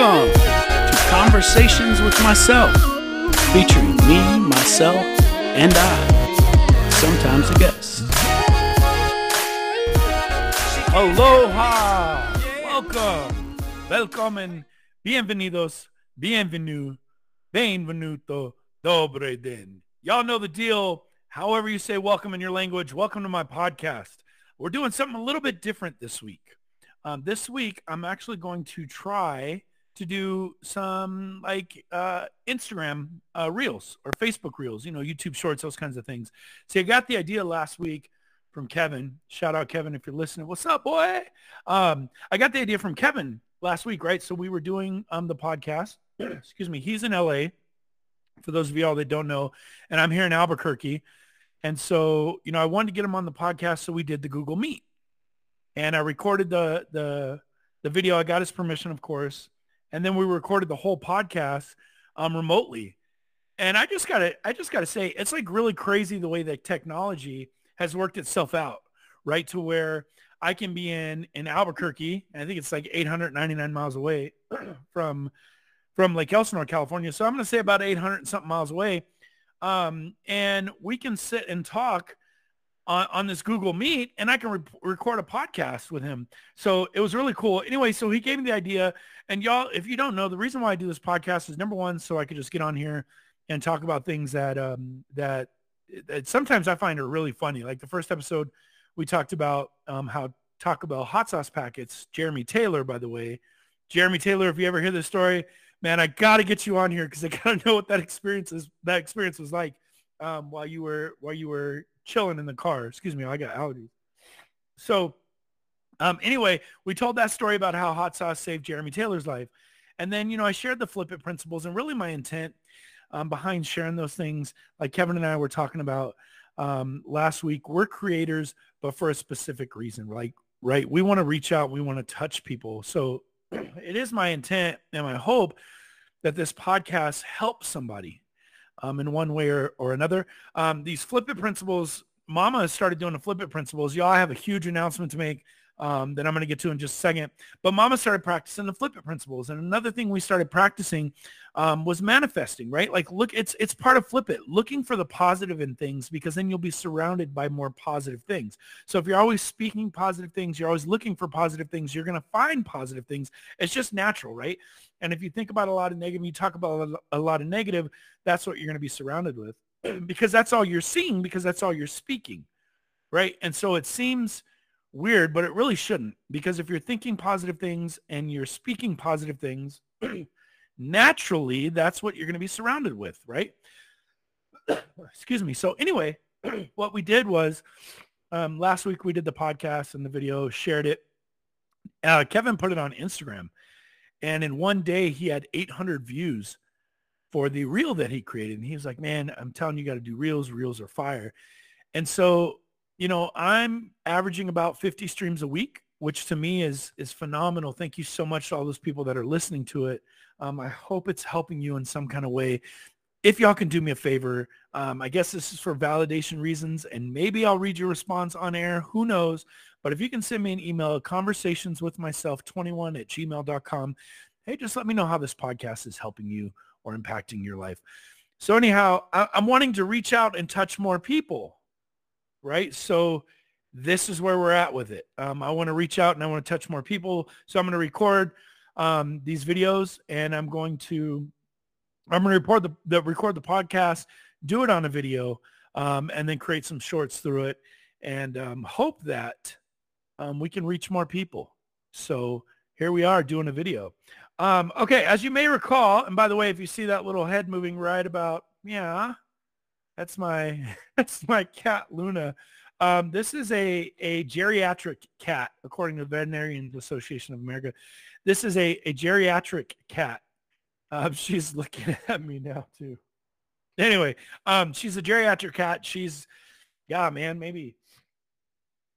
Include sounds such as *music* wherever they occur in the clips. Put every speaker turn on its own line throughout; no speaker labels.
To Conversations with Myself, featuring me, myself, and I, sometimes a guest. Aloha! Welcome! Welcome and bienvenidos, bienvenue, benvenuto, dobre den. Y'all know the deal. However you say welcome in your language, welcome to my podcast. We're doing something a little bit different this week. Um, this week, I'm actually going to try to do some like uh, Instagram uh, reels or Facebook reels, you know, YouTube shorts, those kinds of things. So I got the idea last week from Kevin. Shout out Kevin if you're listening. What's up, boy? Um, I got the idea from Kevin last week, right? So we were doing um, the podcast. Excuse me. He's in LA. For those of y'all that don't know, and I'm here in Albuquerque. And so, you know, I wanted to get him on the podcast, so we did the Google Meet and I recorded the the the video. I got his permission, of course, and then we recorded the whole podcast um, remotely. And I just gotta I just gotta say, it's like really crazy the way that technology has worked itself out, right? To where I can be in in Albuquerque, I think it's like 899 miles away *clears throat* from from Lake Elsinore, California. So I'm to say about 800 and something miles away. Um, and we can sit and talk on, on this Google Meet and I can re- record a podcast with him. So it was really cool. Anyway, so he gave me the idea. And y'all, if you don't know, the reason why I do this podcast is number one, so I could just get on here and talk about things that um, that, that sometimes I find are really funny. Like the first episode, we talked about um, how Taco Bell hot sauce packets. Jeremy Taylor, by the way, Jeremy Taylor. If you ever hear this story, man, I got to get you on here because I got to *laughs* know what that experience is. That experience was like um, while you were while you were chilling in the car. Excuse me, I got allergies. So um, anyway, we told that story about how hot sauce saved Jeremy Taylor's life. And then, you know, I shared the flip it principles and really my intent um, behind sharing those things, like Kevin and I were talking about um, last week, we're creators, but for a specific reason, like, right? We want to reach out. We want to touch people. So *clears throat* it is my intent and my hope that this podcast helps somebody um, in one way or, or another. Um, these flip it principles, Mama has started doing the flip it principles. Y'all have a huge announcement to make um, that I'm going to get to in just a second. But Mama started practicing the flip it principles. And another thing we started practicing um, was manifesting, right? Like, look, it's it's part of flip it, looking for the positive in things because then you'll be surrounded by more positive things. So if you're always speaking positive things, you're always looking for positive things, you're going to find positive things. It's just natural, right? And if you think about a lot of negative, you talk about a lot of negative, that's what you're going to be surrounded with *clears throat* because that's all you're seeing because that's all you're speaking, right? And so it seems weird, but it really shouldn't because if you're thinking positive things and you're speaking positive things, *clears throat* naturally, that's what you're going to be surrounded with, right? *clears throat* Excuse me. So anyway, *clears throat* what we did was um, last week we did the podcast and the video, shared it. Uh, Kevin put it on Instagram. And in one day, he had 800 views for the reel that he created. And he was like, man, I'm telling you, you got to do reels. Reels are fire. And so you know, I'm averaging about 50 streams a week, which to me is is phenomenal. Thank you so much to all those people that are listening to it. Um, I hope it's helping you in some kind of way. If y'all can do me a favor, um, I guess this is for validation reasons, and maybe I'll read your response on air. Who knows? But if you can send me an email, conversationswithmyself21 at gmail.com. Hey, just let me know how this podcast is helping you or impacting your life. So anyhow, I- I'm wanting to reach out and touch more people right? So this is where we're at with it. Um, I want to reach out and I want to touch more people. So I'm going to record um, these videos and I'm going to I'm going to record the, the record the podcast, do it on a video, um, and then create some shorts through it, and um, hope that um, we can reach more people. So here we are doing a video. Um, okay, as you may recall, and by the way, if you see that little head moving right about, yeah, that's my *laughs* that's my cat Luna. Um, this is a, a geriatric cat, according to the Veterinarian Association of America. This is a, a geriatric cat. Um, *laughs* she's looking at me now too. Anyway, um, she's a geriatric cat. She's, yeah, man, maybe,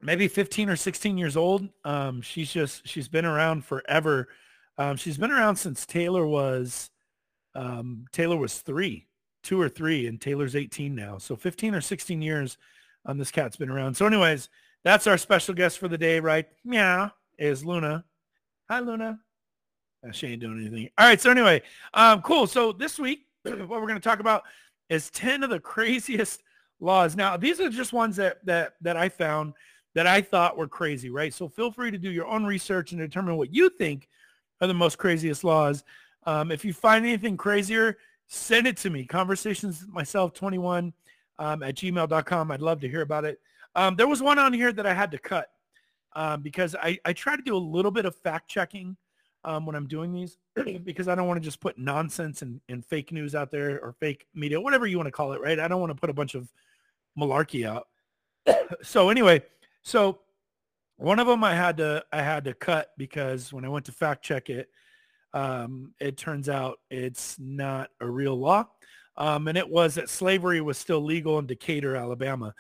maybe 15 or 16 years old. Um, she's just, she's been around forever. Um, she's been around since Taylor was, um, Taylor was three two or three, and Taylor's 18 now. So 15 or 16 years um, this cat's been around. So anyways, that's our special guest for the day, right? Meow, is Luna. Hi, Luna. She ain't doing anything. All right. So anyway, um, cool. So this week, *clears throat* what we're going to talk about is 10 of the *laughs* craziest laws. Now, these are just ones that, that, that I found that I thought were crazy, right? So feel free to do your own research and determine what you think are the most craziest laws. Um, if you find anything crazier, send it to me. Conversations myself 21 um, at gmail.com. I'd love to hear about it. Um, there was one on here that I had to cut um, because I, I try to do a little bit of fact checking um, when I'm doing these *clears throat* because I don't want to just put nonsense and, and fake news out there or fake media, whatever you want to call it, right? I don't want to put a bunch of malarkey out. *coughs* so anyway, so one of them I had to I had to cut because when I went to fact check it, um, it turns out it's not a real law. Um, and it was that slavery was still legal in Decatur, Alabama.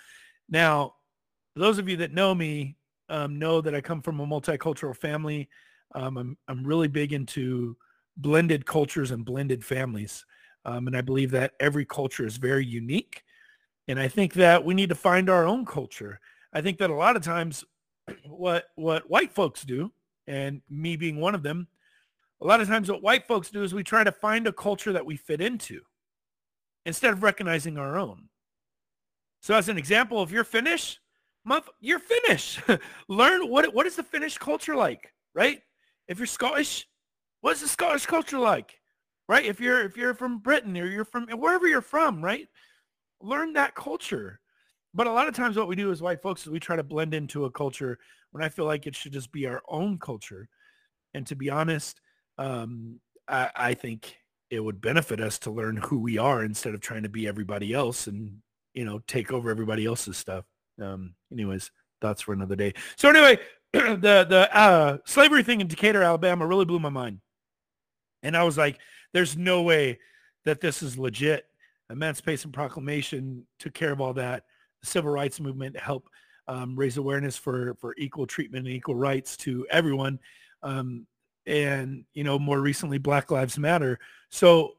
Now, those of you that know me um, know that I come from a multicultural family. Um, I'm, I'm really big into blended cultures and blended families. Um, and I believe that every culture is very unique. And I think that we need to find our own culture. I think that a lot of times *clears throat* what, what white folks do, and me being one of them, a lot of times what white folks do is we try to find a culture that we fit into instead of recognizing our own. So as an example, if you're Finnish, you're Finnish. *laughs* Learn what what is the Finnish culture like, right? If you're Scottish, what's the Scottish culture like? Right? If you're if you're from Britain or you're from wherever you're from, right? Learn that culture. But a lot of times what we do as white folks is we try to blend into a culture when I feel like it should just be our own culture. And to be honest, um, I, I think it would benefit us to learn who we are instead of trying to be everybody else and, you know, take over everybody else's stuff. Um, anyways, thoughts for another day. So anyway, *clears throat* the the uh, slavery thing in Decatur, Alabama, really blew my mind, and I was like, "There's no way that this is legit." Emancipation Proclamation took care of all that. The Civil Rights Movement helped um, raise awareness for for equal treatment and equal rights to everyone, um, and you know, more recently, Black Lives Matter. So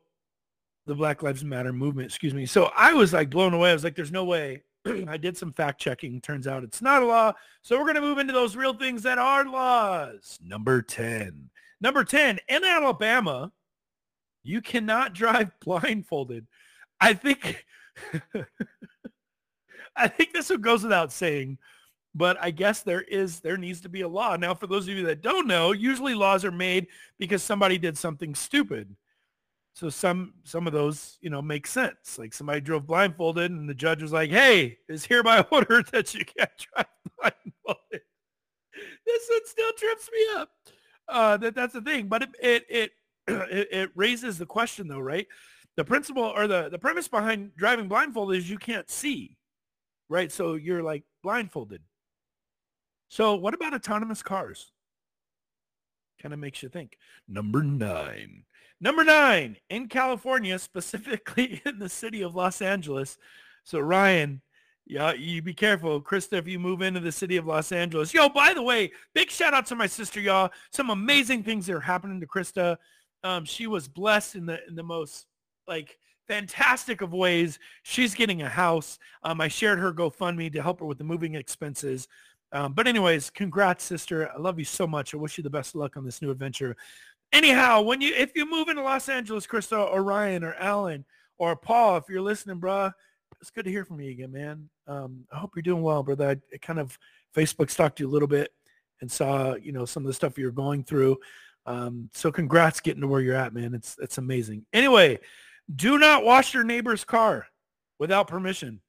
the Black Lives Matter movement, excuse me. So I was like blown away. I was like, "There's no way *clears throat* I did some fact checking. Turns out it's not a law. So we're going to move into those real things that are laws. Number 10. Number 10, in Alabama, you cannot drive *laughs* blindfolded. I think *laughs* I think this one goes without saying, but I guess there is there needs to be a law. Now, for those of you that don't know, usually laws are made because somebody did something stupid. So some some of those, you know, make sense. Like somebody drove blindfolded and the judge was like, hey, it's hereby *laughs* ordered that you can't drive blindfolded. This one still trips me up. Uh, that that's the thing. But it it it, *clears throat* it, it raises the question though, right? The principle or the, the premise behind driving blindfolded is you can't see. Right? So you're like blindfolded. So what about autonomous cars? Kind of makes you think. Number nine. Number nine, in California, *laughs* specifically in the city of Los Angeles. So Ryan, yeah, you be careful. Krista, if you move into the city of Los Angeles. Yo, by the way, big shout out to my sister, y'all. Some amazing things that are happening to Krista. Um, she was blessed in the in the most like fantastic of ways. She's getting a house. Um, I shared her GoFundMe to help her with the moving expenses. Um, but anyways, congrats, sister. I love you so much. I wish you the best of luck on this new adventure. Anyhow, when you if you move into Los Angeles, Krista or Ryan or Alan or Paul, if you're listening, bruh, it's good to hear from you again, man. Um, I hope you're doing well, brother. I, I, kind of Facebook stalked you a little bit and saw, you know, some of the stuff you're going through. Um, so congrats getting to where you're at, man. It's it's amazing. Anyway, do not wash your neighbor's car without permission.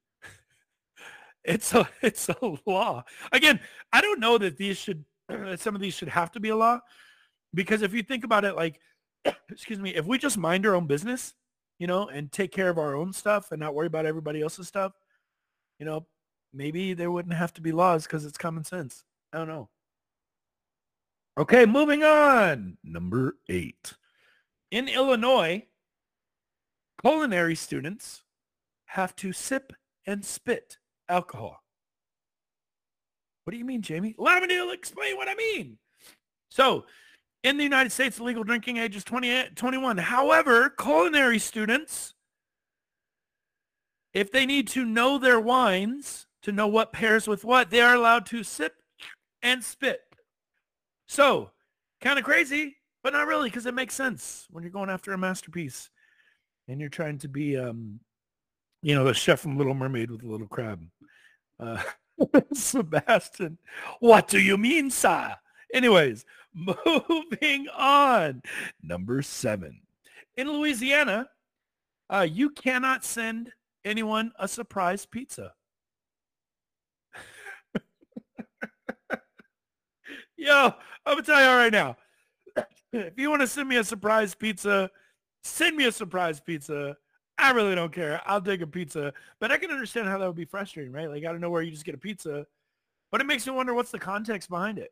It's a *laughs* it's a law. Again, I don't know that these should *clears throat* that some of these should have to be a law because if you think about it, like, *clears throat* excuse me, if we just mind our own business, you know, and take care of our own stuff and not worry about everybody else's stuff, you know, maybe there wouldn't have to be laws because it's common sense. I don't know. Okay, moving on. Number eight. In Illinois, culinary students have to sip and spit alcohol. What do you mean, Jamie? Let me explain what I mean. So in the United States, the legal drinking age is 20, 21. However, culinary students, if they need to know their wines, to know what pairs with what, they are allowed to sip and spit. So, kind of crazy, but not really because it makes sense when you're going after a masterpiece and you're trying to be, um, you know, the chef from Little Mermaid with a little crab. Uh, *laughs* Sebastian, what do you mean, sir? Anyways, *laughs* moving on. Number seven. In Louisiana, uh, you cannot send anyone a surprise pizza. *laughs* Yo, I'm gonna tell you all right now. *clears throat* If you want to send me a surprise pizza, send me a surprise pizza. I really don't care. I'll take a pizza. But I can understand how that would be frustrating, right? Like I don't know where you just get a pizza. But it makes me wonder what's the context behind it.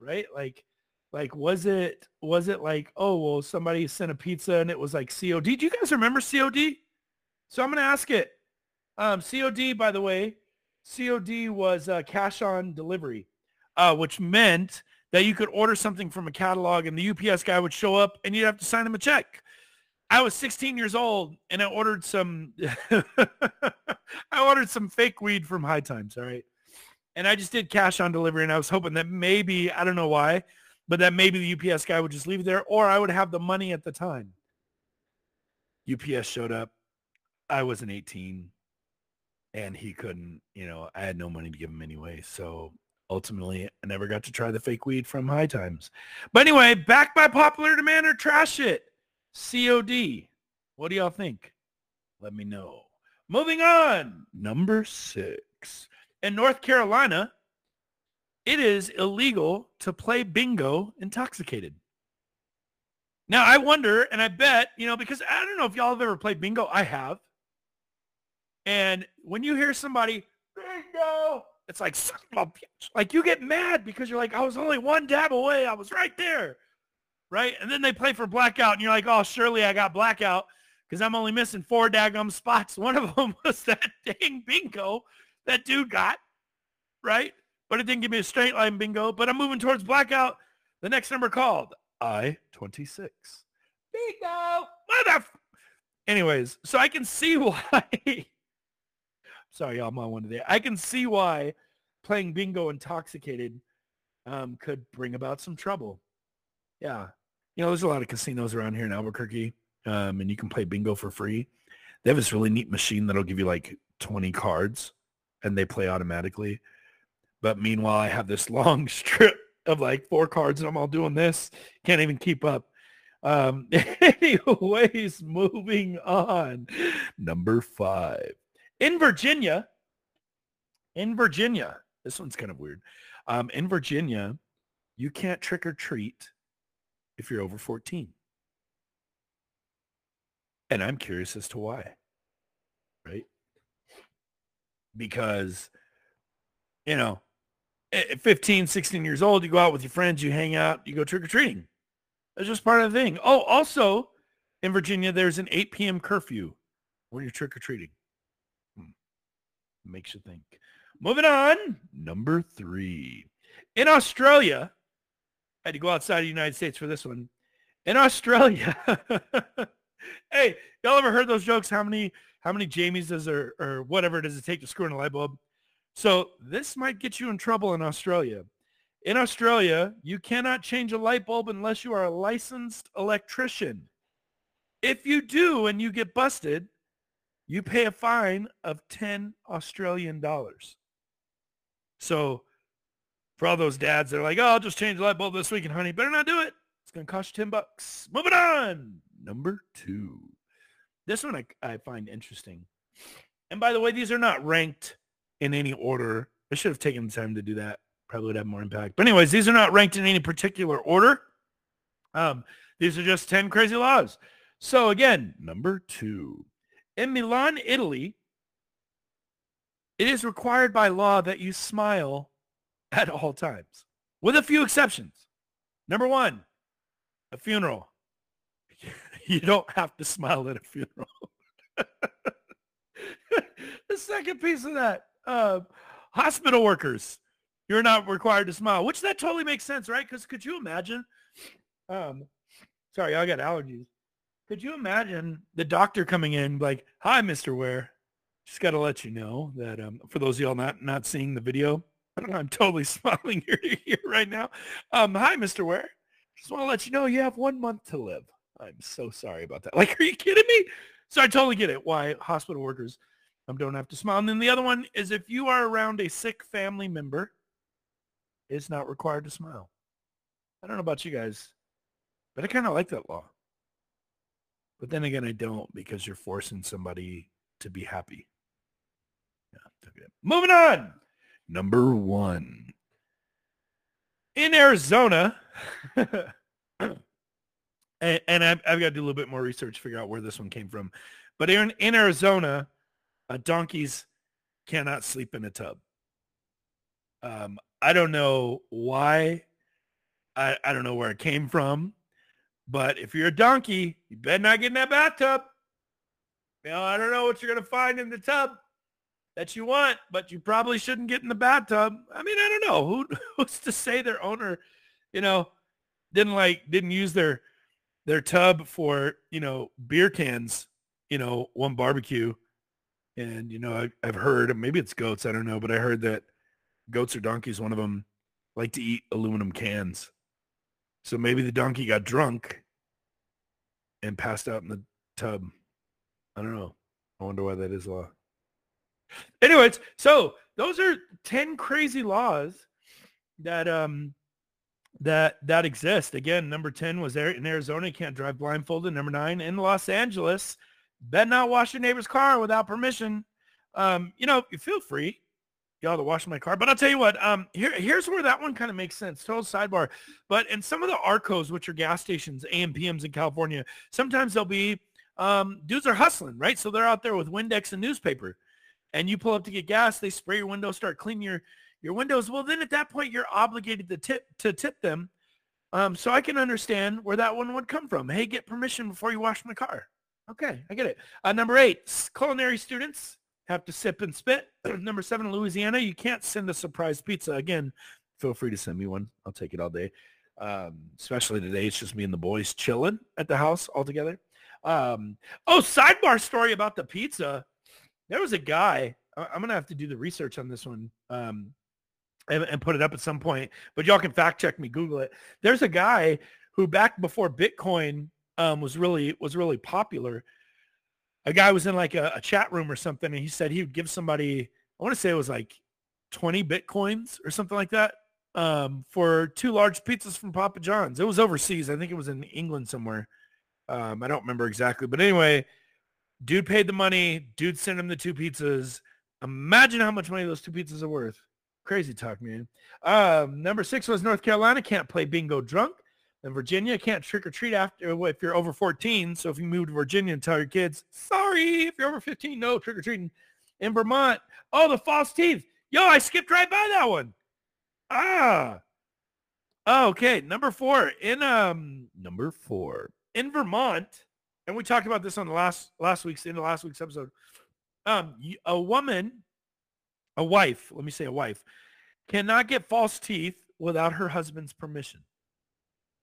Right? Like like was it was it like, oh well somebody sent a pizza and it was like COD? Do you guys remember COD? So I'm gonna ask it. Um, COD, by the way, COD was uh, cash on delivery, uh, which meant that you could order something from a catalog and the UPS guy would show up and you'd have to sign him a check. I was 16 years old and I ordered some *laughs* I ordered some fake weed from High Times, all right? And I just did cash on delivery and I was hoping that maybe, I don't know why, but that maybe the UPS guy would just leave it there or I would have the money at the time. UPS showed up. I wasn't 18 and he couldn't, you know, I had no money to give him anyway. So ultimately, I never got to try the fake weed from High Times. But anyway, back by popular demand or trash it. COD. What do y'all think? Let me know. Moving on. Number six. In North Carolina, it is illegal to play bingo intoxicated. Now, I wonder, and I bet, you know, because I don't know if y'all have ever played bingo. I have. And when you hear somebody, bingo, it's like, like you get mad because you're like, I was only one dab away. I was right there right? And then they play for blackout, and you're like, oh, surely I got blackout because I'm only missing four daggum spots. *laughs* One of them was that dang bingo that dude got, right? But it didn't give me a straight line bingo. But I'm moving towards blackout. The next number called I-26. Bingo! Mother... Anyways, so I can see *laughs* why... Sorry, y'all, I'm on one today. I can see why playing bingo intoxicated um, could bring about some trouble. Yeah, you know, there's a lot of casinos around here in Albuquerque, um, and you can play bingo for free. They have this really neat machine that'll give you like 20 cards, and they play automatically. But meanwhile, I have this *laughs* long strip of like four cards, and I'm all doing this. Can't even keep up. Um, *laughs* anyways, moving on. Number five. In Virginia, in Virginia, this one's kind of weird. Um, in Virginia, you can't trick or treat if you're over 14. And I'm curious as to why. Right? Because, you know, at 15, 16 years old, you go out with your friends, you hang out, you go trick-or-treating. That's just part of the thing. Oh, also, in Virginia, there's an 8 p.m. curfew when you're trick-or-treating. Hmm. Makes you think. Moving on, number three. In Australia, I had to go outside of the United States for this one. In Australia, *laughs* hey, y'all ever heard those jokes? How many how many Jamies does or or whatever does it take to screw in a light bulb? So this might get you in trouble in Australia. In Australia, you cannot change a light bulb unless you are a licensed electrician. If you do and you get busted, you pay a fine of 10 Australian dollars. So for all those dads that are like, oh, I'll just change the light bulb this weekend, honey. Better not do it. It's going to cost you 10 bucks. Moving on. Number two. This one I, I find interesting. And by the way, these are not ranked in any order. I should have taken the time to do that. Probably would have more impact. But anyways, these are not ranked in any particular order. Um, these are just 10 crazy laws. So again, number two. In Milan, Italy, it is required by law that you smile *laughs* at all times, with a few exceptions. Number one, a funeral. *laughs* You don't have to smile at a funeral. *laughs* the second piece of that, uh, hospital workers, you're not required to smile, which that totally makes sense, right? Because could you imagine? Um, sorry, I got allergies. Could you imagine the doctor coming in like, "Hi, Mister Ware. Just got to let you know that um, for those of y'all not not seeing the video, *laughs* I'm totally *laughs* smiling here to right now. Um, hi, Mr. Ware. Just want to let you know you have one month to live. I'm so sorry about that. *laughs* Like, are you kidding me? So I totally get it why hospital workers um, don't have to smile. And then the other one is if you are around a sick family member, it's not required to smile. I don't know about you guys, but I kind of like that law. But then again, I don't because you're forcing somebody to be happy. Yeah. Moving on. Number one. In Arizona, *laughs* and, and I've, I've, got to do a little bit more research to figure out where this one came from. But in, in Arizona, uh, donkeys cannot sleep in a tub. Um, I don't know why. I, I don't know where it came from. But if you're a donkey, you better not get in that bathtub. You know, I don't know what you're going to find in the tub that you want, but you probably shouldn't get in the bathtub. I mean, I don't know. Who, *laughs* who's to say their owner, you know, didn't like, didn't use their, their tub for, you know, beer cans, you know, one barbecue. And, you know, I, I've heard, maybe it's goats, I don't know, but I heard that goats or donkeys, one of them like to eat aluminum cans. So maybe the donkey got drunk and passed out in the tub. I don't know. I wonder why that is law. Anyways, so those are 10 crazy laws that um that that exist. Again, number 10 was there in Arizona, you can't drive blindfolded. Number 9 in Los Angeles, bet not wash your neighbor's car without permission. Um, you know, you feel free y'all to wash my car. But I'll tell you what, um, here, here's where that one kind of makes sense. Total sidebar. But in some of the ARCOs, which are gas stations, AMPMs in California, sometimes they'll be, um, dudes are hustling, right? So they're out there with Windex and newspaper. And you pull up to get gas, they spray your window, start cleaning your, your windows. Well, then at that point, you're obligated to tip, to tip them. Um, so I can understand where that one would come from. Hey, get permission before you wash my car. Okay, I get it. Uh, number eight, culinary students have to sip and spit. *clears throat* Number seven, Louisiana, you can't send a surprise pizza. Again, feel free to send me one. I'll take it all day. Um, especially today, it's just me and the boys chilling at the house all together. Um, oh, sidebar story about the pizza. There was a guy. I'm gonna have to do the research on this one um, and, and put it up at some point. But y'all can fact check me, Google it. There's a guy who back before Bitcoin um, was really was really popular a guy was in like a, a, chat room or something and he said he would give somebody i want to say it was like 20 bitcoins or something like that um, for two large pizzas from papa john's it was overseas i think it was in england somewhere um, i don't remember exactly but anyway dude paid the money dude sent him the two pizzas imagine how much money those two pizzas are worth crazy talk man um, number six was north carolina can't play bingo drunk in Virginia, can't trick or treat after if you're over 14. So if you move to Virginia and tell your kids, sorry, if you're over 15, no trick or treating. In Vermont, oh, the false teeth. Yo, I skipped right by that one. Ah. Okay. Number four in um number four in Vermont, and we talked about this on the last last week's in the last week's episode. Um, a woman, a wife, let me say a wife, cannot get false teeth without her husband's permission.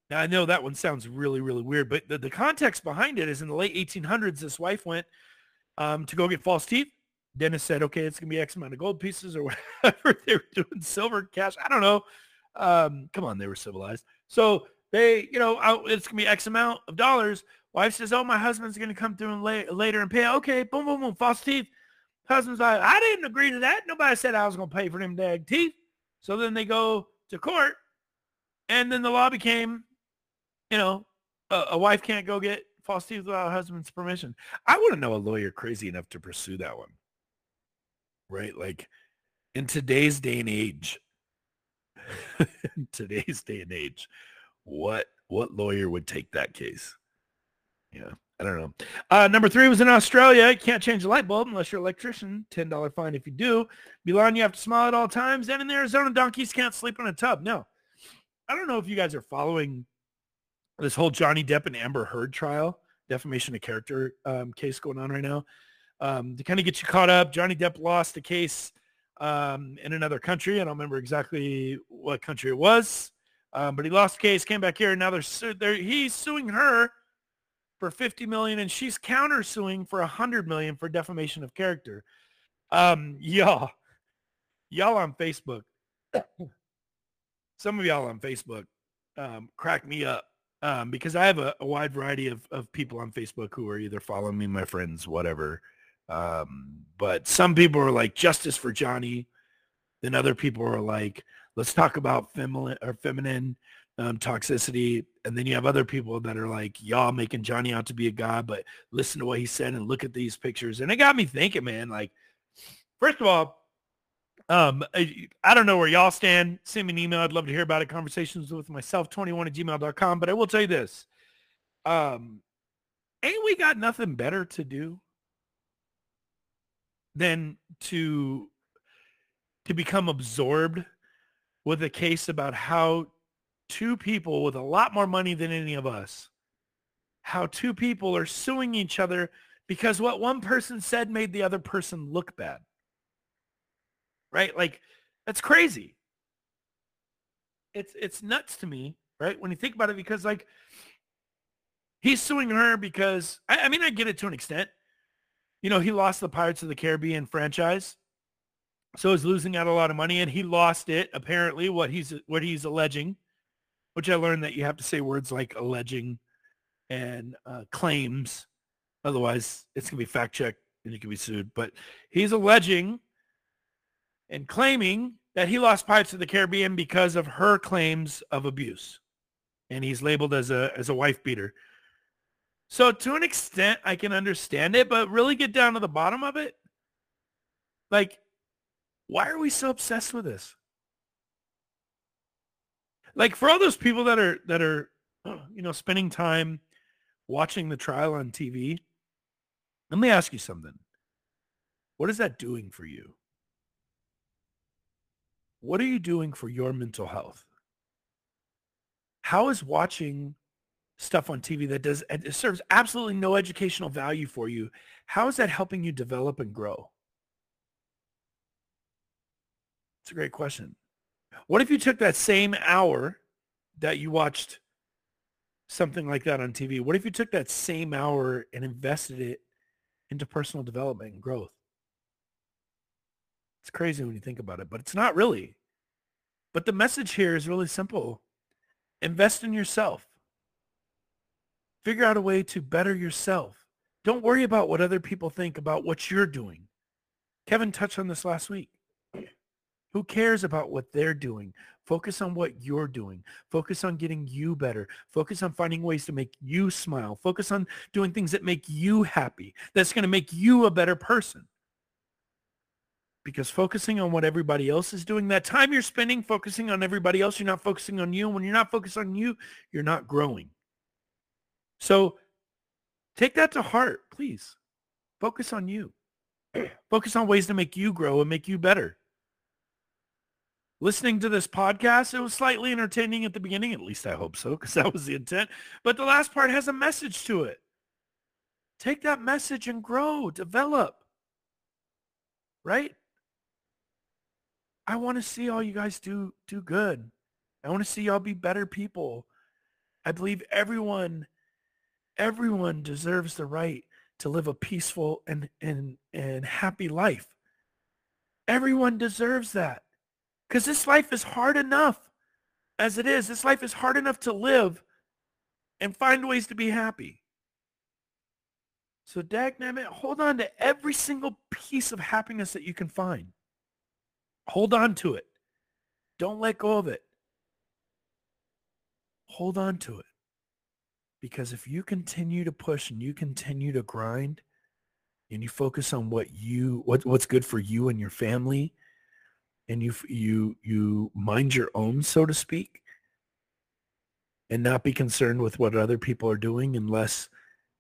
Now I know that one sounds really, really weird, but the, the context behind it is in the late 1800s, this wife went um, to go get false teeth. Dennis said, okay, it's going to be X amount of gold pieces or *laughs* whatever. they were doing silver cash. I don't know. Um, come on, they were civilized. So they, you know, it's going to be X amount of dollars. Wife says, oh, my husband's going to come through and lay, later and pay. Okay, boom, boom, boom, false teeth. Husband's like, I didn't agree to that. Nobody said I was going to pay for them dag teeth. So then they go to court. And then the law became you know, a, a wife can't go get false teeth without a husband's permission. I want to know a lawyer crazy enough to pursue that one. Right? Like in today's day and age, *laughs* today's day and age, what what lawyer would take that case? Yeah, I don't know. Uh, number three was in Australia. You can't change the light bulb unless you're an electrician. $10 fine if you do. Milan, you have to smile at all times. And in Arizona, donkeys can't sleep in a tub. No. I don't know if you guys are following this whole Johnny Depp and Amber Heard trial, defamation of character um, case going on right now. Um, to kind of get you caught up, Johnny Depp lost a case um, in another country. I don't remember exactly what country it was, um, but he lost the case, came back here, and now they're, su- they're he's suing her for 50 million, and she's countersuing for 100 million for defamation of character. Um, y'all, y'all on Facebook, some of y'all on Facebook um, crack me up um, because I have a, a, wide variety of, of people on Facebook who are either following me, my friends, whatever. Um, but some people are like justice for Johnny. Then other people are like, let's talk about feminine or feminine um, toxicity. And then you have other people that are like, y'all making Johnny out to be a god, but listen to what he said and look at these pictures. And it got me thinking, man, like, first of all, um, I, I don't know where y'all stand. Send me an email. I'd love to hear about it. Conversations with myself, 21 at gmail.com. But I will tell you this. Um, ain't we got nothing better to do than to to become absorbed with a case about how two people with a lot more money than any of us, how two people are suing each other because what one person said made the other person look bad right? Like that's crazy. It's it's nuts to me, right? When you think about it, because like he's suing her because I, I mean I get it to an extent. You know, he lost the Pirates of the Caribbean franchise. So he's losing out a lot of money and he lost it, apparently, what he's what he's alleging, which I learned that you have to say words like alleging and uh, claims. Otherwise, it's going to be fact checked and you can be sued. But he's alleging and claiming that he lost Pirates of the Caribbean because of her claims of abuse. And he's labeled as a as a wife beater. So to an extent I can understand it, but really get down to the bottom of it. Like, why are we so obsessed with this? Like for all those people that are that are *clears throat* you know spending time watching the trial on TV, let me ask you something. What is that doing for you? What are you doing for your mental health? How is watching stuff on TV that does it serves absolutely no educational value for you, how is that helping you develop and grow? It's a great question. What if you took that same hour that you watched something like that on TV? What if you took that same hour and invested it into personal development and growth? It's crazy when you think about it, but it's not really. But the message here is really simple. Invest in yourself. Figure out a way to better yourself. Don't worry about what other people think about what you're doing. Kevin touched on this last week. Who cares about what they're doing? Focus on what you're doing. Focus on getting you better. Focus on finding ways to make you smile. Focus on doing things that make you happy. That's going to make you a better person because focusing on what everybody else is doing, that time you're spending focusing on everybody else, you're not focusing on you. And when you're not focused on you, you're not growing. So take that to heart, please. Focus on you. Focus on ways to make you grow and make you better. Listening to this podcast, it was slightly entertaining at the beginning. At least I hope so, because *laughs* that was the intent. But the last part has a message to it. Take that message and grow, develop. Right? I want to see all you guys do do good. I want to see y'all be better people. I believe everyone everyone deserves the right to live a peaceful and and and happy life. Everyone deserves that. Cuz this life is hard enough as it is. This life is hard enough to live and find ways to be happy. So dagnabbit, hold on to every single piece of happiness that you can find. Hold on to it. Don't let go of it. Hold on to it. Because if you continue to push and you continue to grind and you focus on what you what what's good for you and your family and you you you mind your own so to speak and not be concerned with what other people are doing unless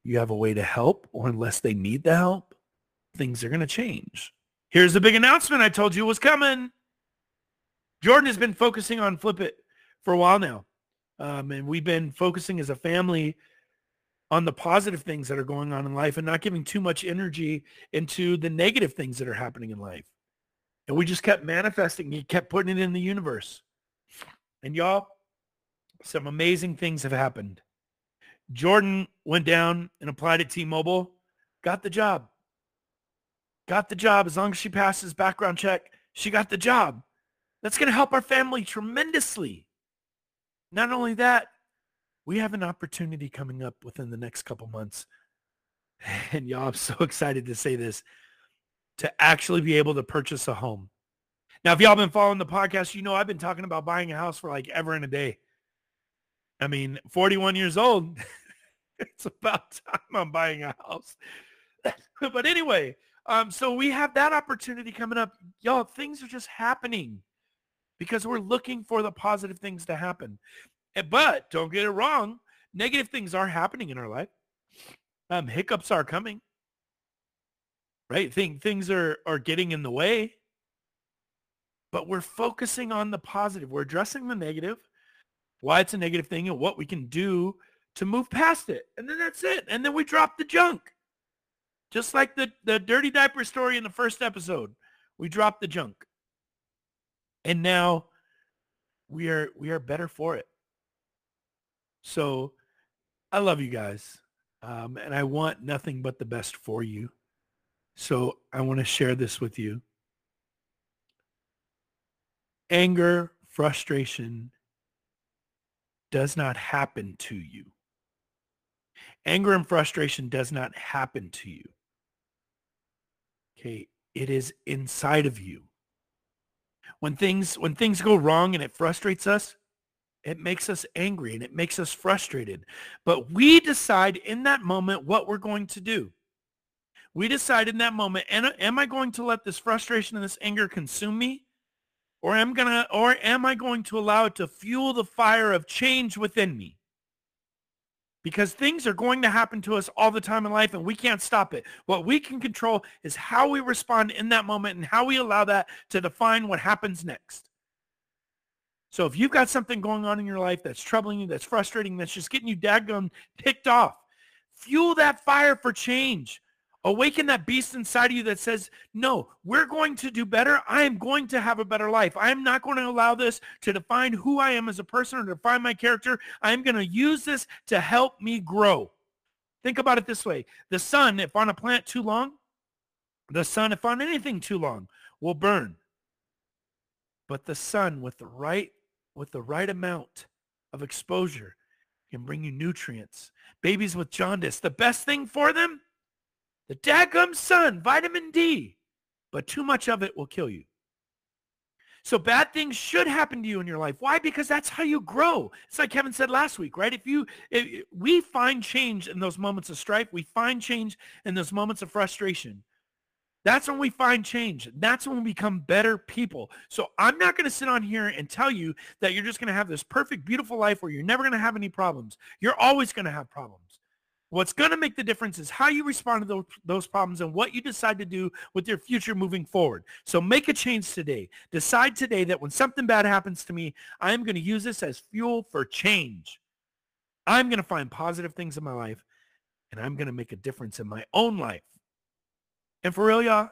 you have a way to help or unless they need the help, things are going to change. Here's the big announcement I told you was coming. Jordan has been focusing on Flip It for a while now. Um, and we've been focusing as a family on the positive things that are going on in life and not giving too much energy into the negative things that are happening in life. And we just kept manifesting. He kept putting it in the universe. And y'all, some amazing things have happened. Jordan went down and applied at T-Mobile, got the job got the job. As long as she passes background check, she got the job. That's going to help our family tremendously. Not only that, we have an opportunity coming up within the next couple months. *laughs* And y'all, I'm so *laughs* excited to say this, to actually be able to purchase a home. Now, if y'all been following the podcast, you know I've been talking about buying a house for like ever and a day. I mean, 41 years old, *laughs* it's about time I'm buying a house. *laughs* but anyway, um, so we have that opportunity coming up. Y'all, things are just happening because we're looking for the positive things to happen. Eh, but don't get it wrong. Negative things are happening in our life. Um, hiccups are coming. Right? Things are are getting in the way. But we're focusing on the positive. We're addressing the negative, why it's a negative thing and what we can do to move past it. And then that's it. And then we drop the junk. Just like the, the dirty diaper story in the first episode. We drop the junk. And now we are we are better for it. So I love you guys. Um, and I want nothing but the best for you. So I want to share this with you. Anger, frustration does not happen to you. Anger and frustration does not happen to you. Okay, it is inside of you. When things when things go wrong and it frustrates us, it makes us angry and it makes us frustrated. But we decide in that moment what we're going to do. We decide in that moment, am I going to let this frustration and this anger consume me? Or am gonna or am I going to allow it to fuel the fire of change within me? Because things are going to happen to us all the time in life and we can't stop it. What we can control is how we respond in that moment and how we allow that to define what happens next. So if you've got something going on in your life that's troubling you, that's frustrating, that's just getting you daggone ticked off, fuel that fire for change. Awaken that beast inside of you that says, no, we're going to do better. I am going to have a better life. I am not going to allow this to define who I am as a person or define my character. I am going to use this to help me grow. Think about it this way. The sun, if on a plant too long, the sun, if on anything too long, will burn. But the sun with the right with the right amount of exposure can bring you nutrients. Babies with jaundice, the best thing for them, the daggum sun, vitamin D, but too much of it will kill you. So bad things should happen to you in your life. Why? Because that's how you grow. It's like Kevin said last week, right? If you, if we find change in those moments of strife, we find change in those moments of frustration. That's when we find change. That's when we become better people. So I'm not going to sit on here and tell you that you're just going to have this perfect, beautiful life where you're never going to have any problems. You're always going to have problems. What's going to make the difference is how you respond to those, those problems and what you decide to do with your future moving forward. So make a change today. Decide today that when something bad happens to me, I am going to use this as fuel for change. I'm going to find positive things in my life and I'm going to make a difference in my own life. And for real, y'all,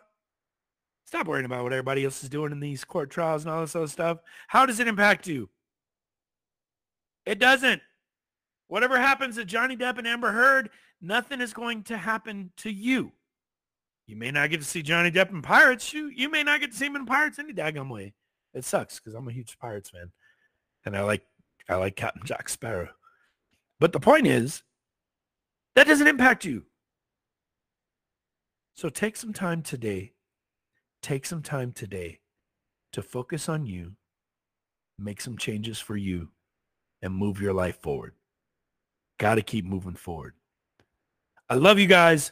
stop worrying about what everybody else is doing in these court trials and all this other stuff. How does it impact you? It doesn't. Whatever happens to Johnny Depp and Amber Heard, nothing is going to happen to you. You may not get to see Johnny Depp in Pirates. Shoot, you may not get to see him in Pirates any daggone way. It sucks because I'm a huge Pirates fan, and I like I like Captain Jack Sparrow. But the point is, that doesn't impact you. So take some time today. Take some time today to focus on you, make some changes for you, and move your life forward. Got to keep moving forward. I love you guys.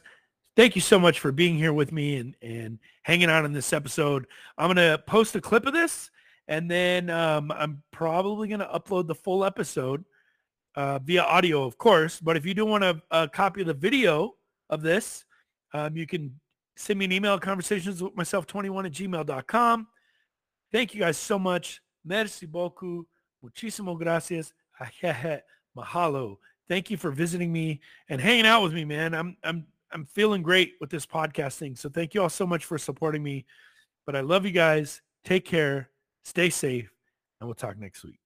Thank you so much for being here with me and, and hanging out in this episode. I'm going to post a clip of this and then um, I'm probably going to upload the full episode uh, via audio, of course. But if you do want a, a copy of the video of this, um, you can send me an email, conversations with myself 21 at gmail.com. Thank you guys so much. Merci beaucoup. Muchísimo gracias. *laughs* Mahalo. Thank you for visiting me and hanging out with me, man. I'm I'm I'm feeling great with this podcast thing. So thank you all so much for supporting me. But I love you guys. Take care. Stay safe. And we'll talk next week.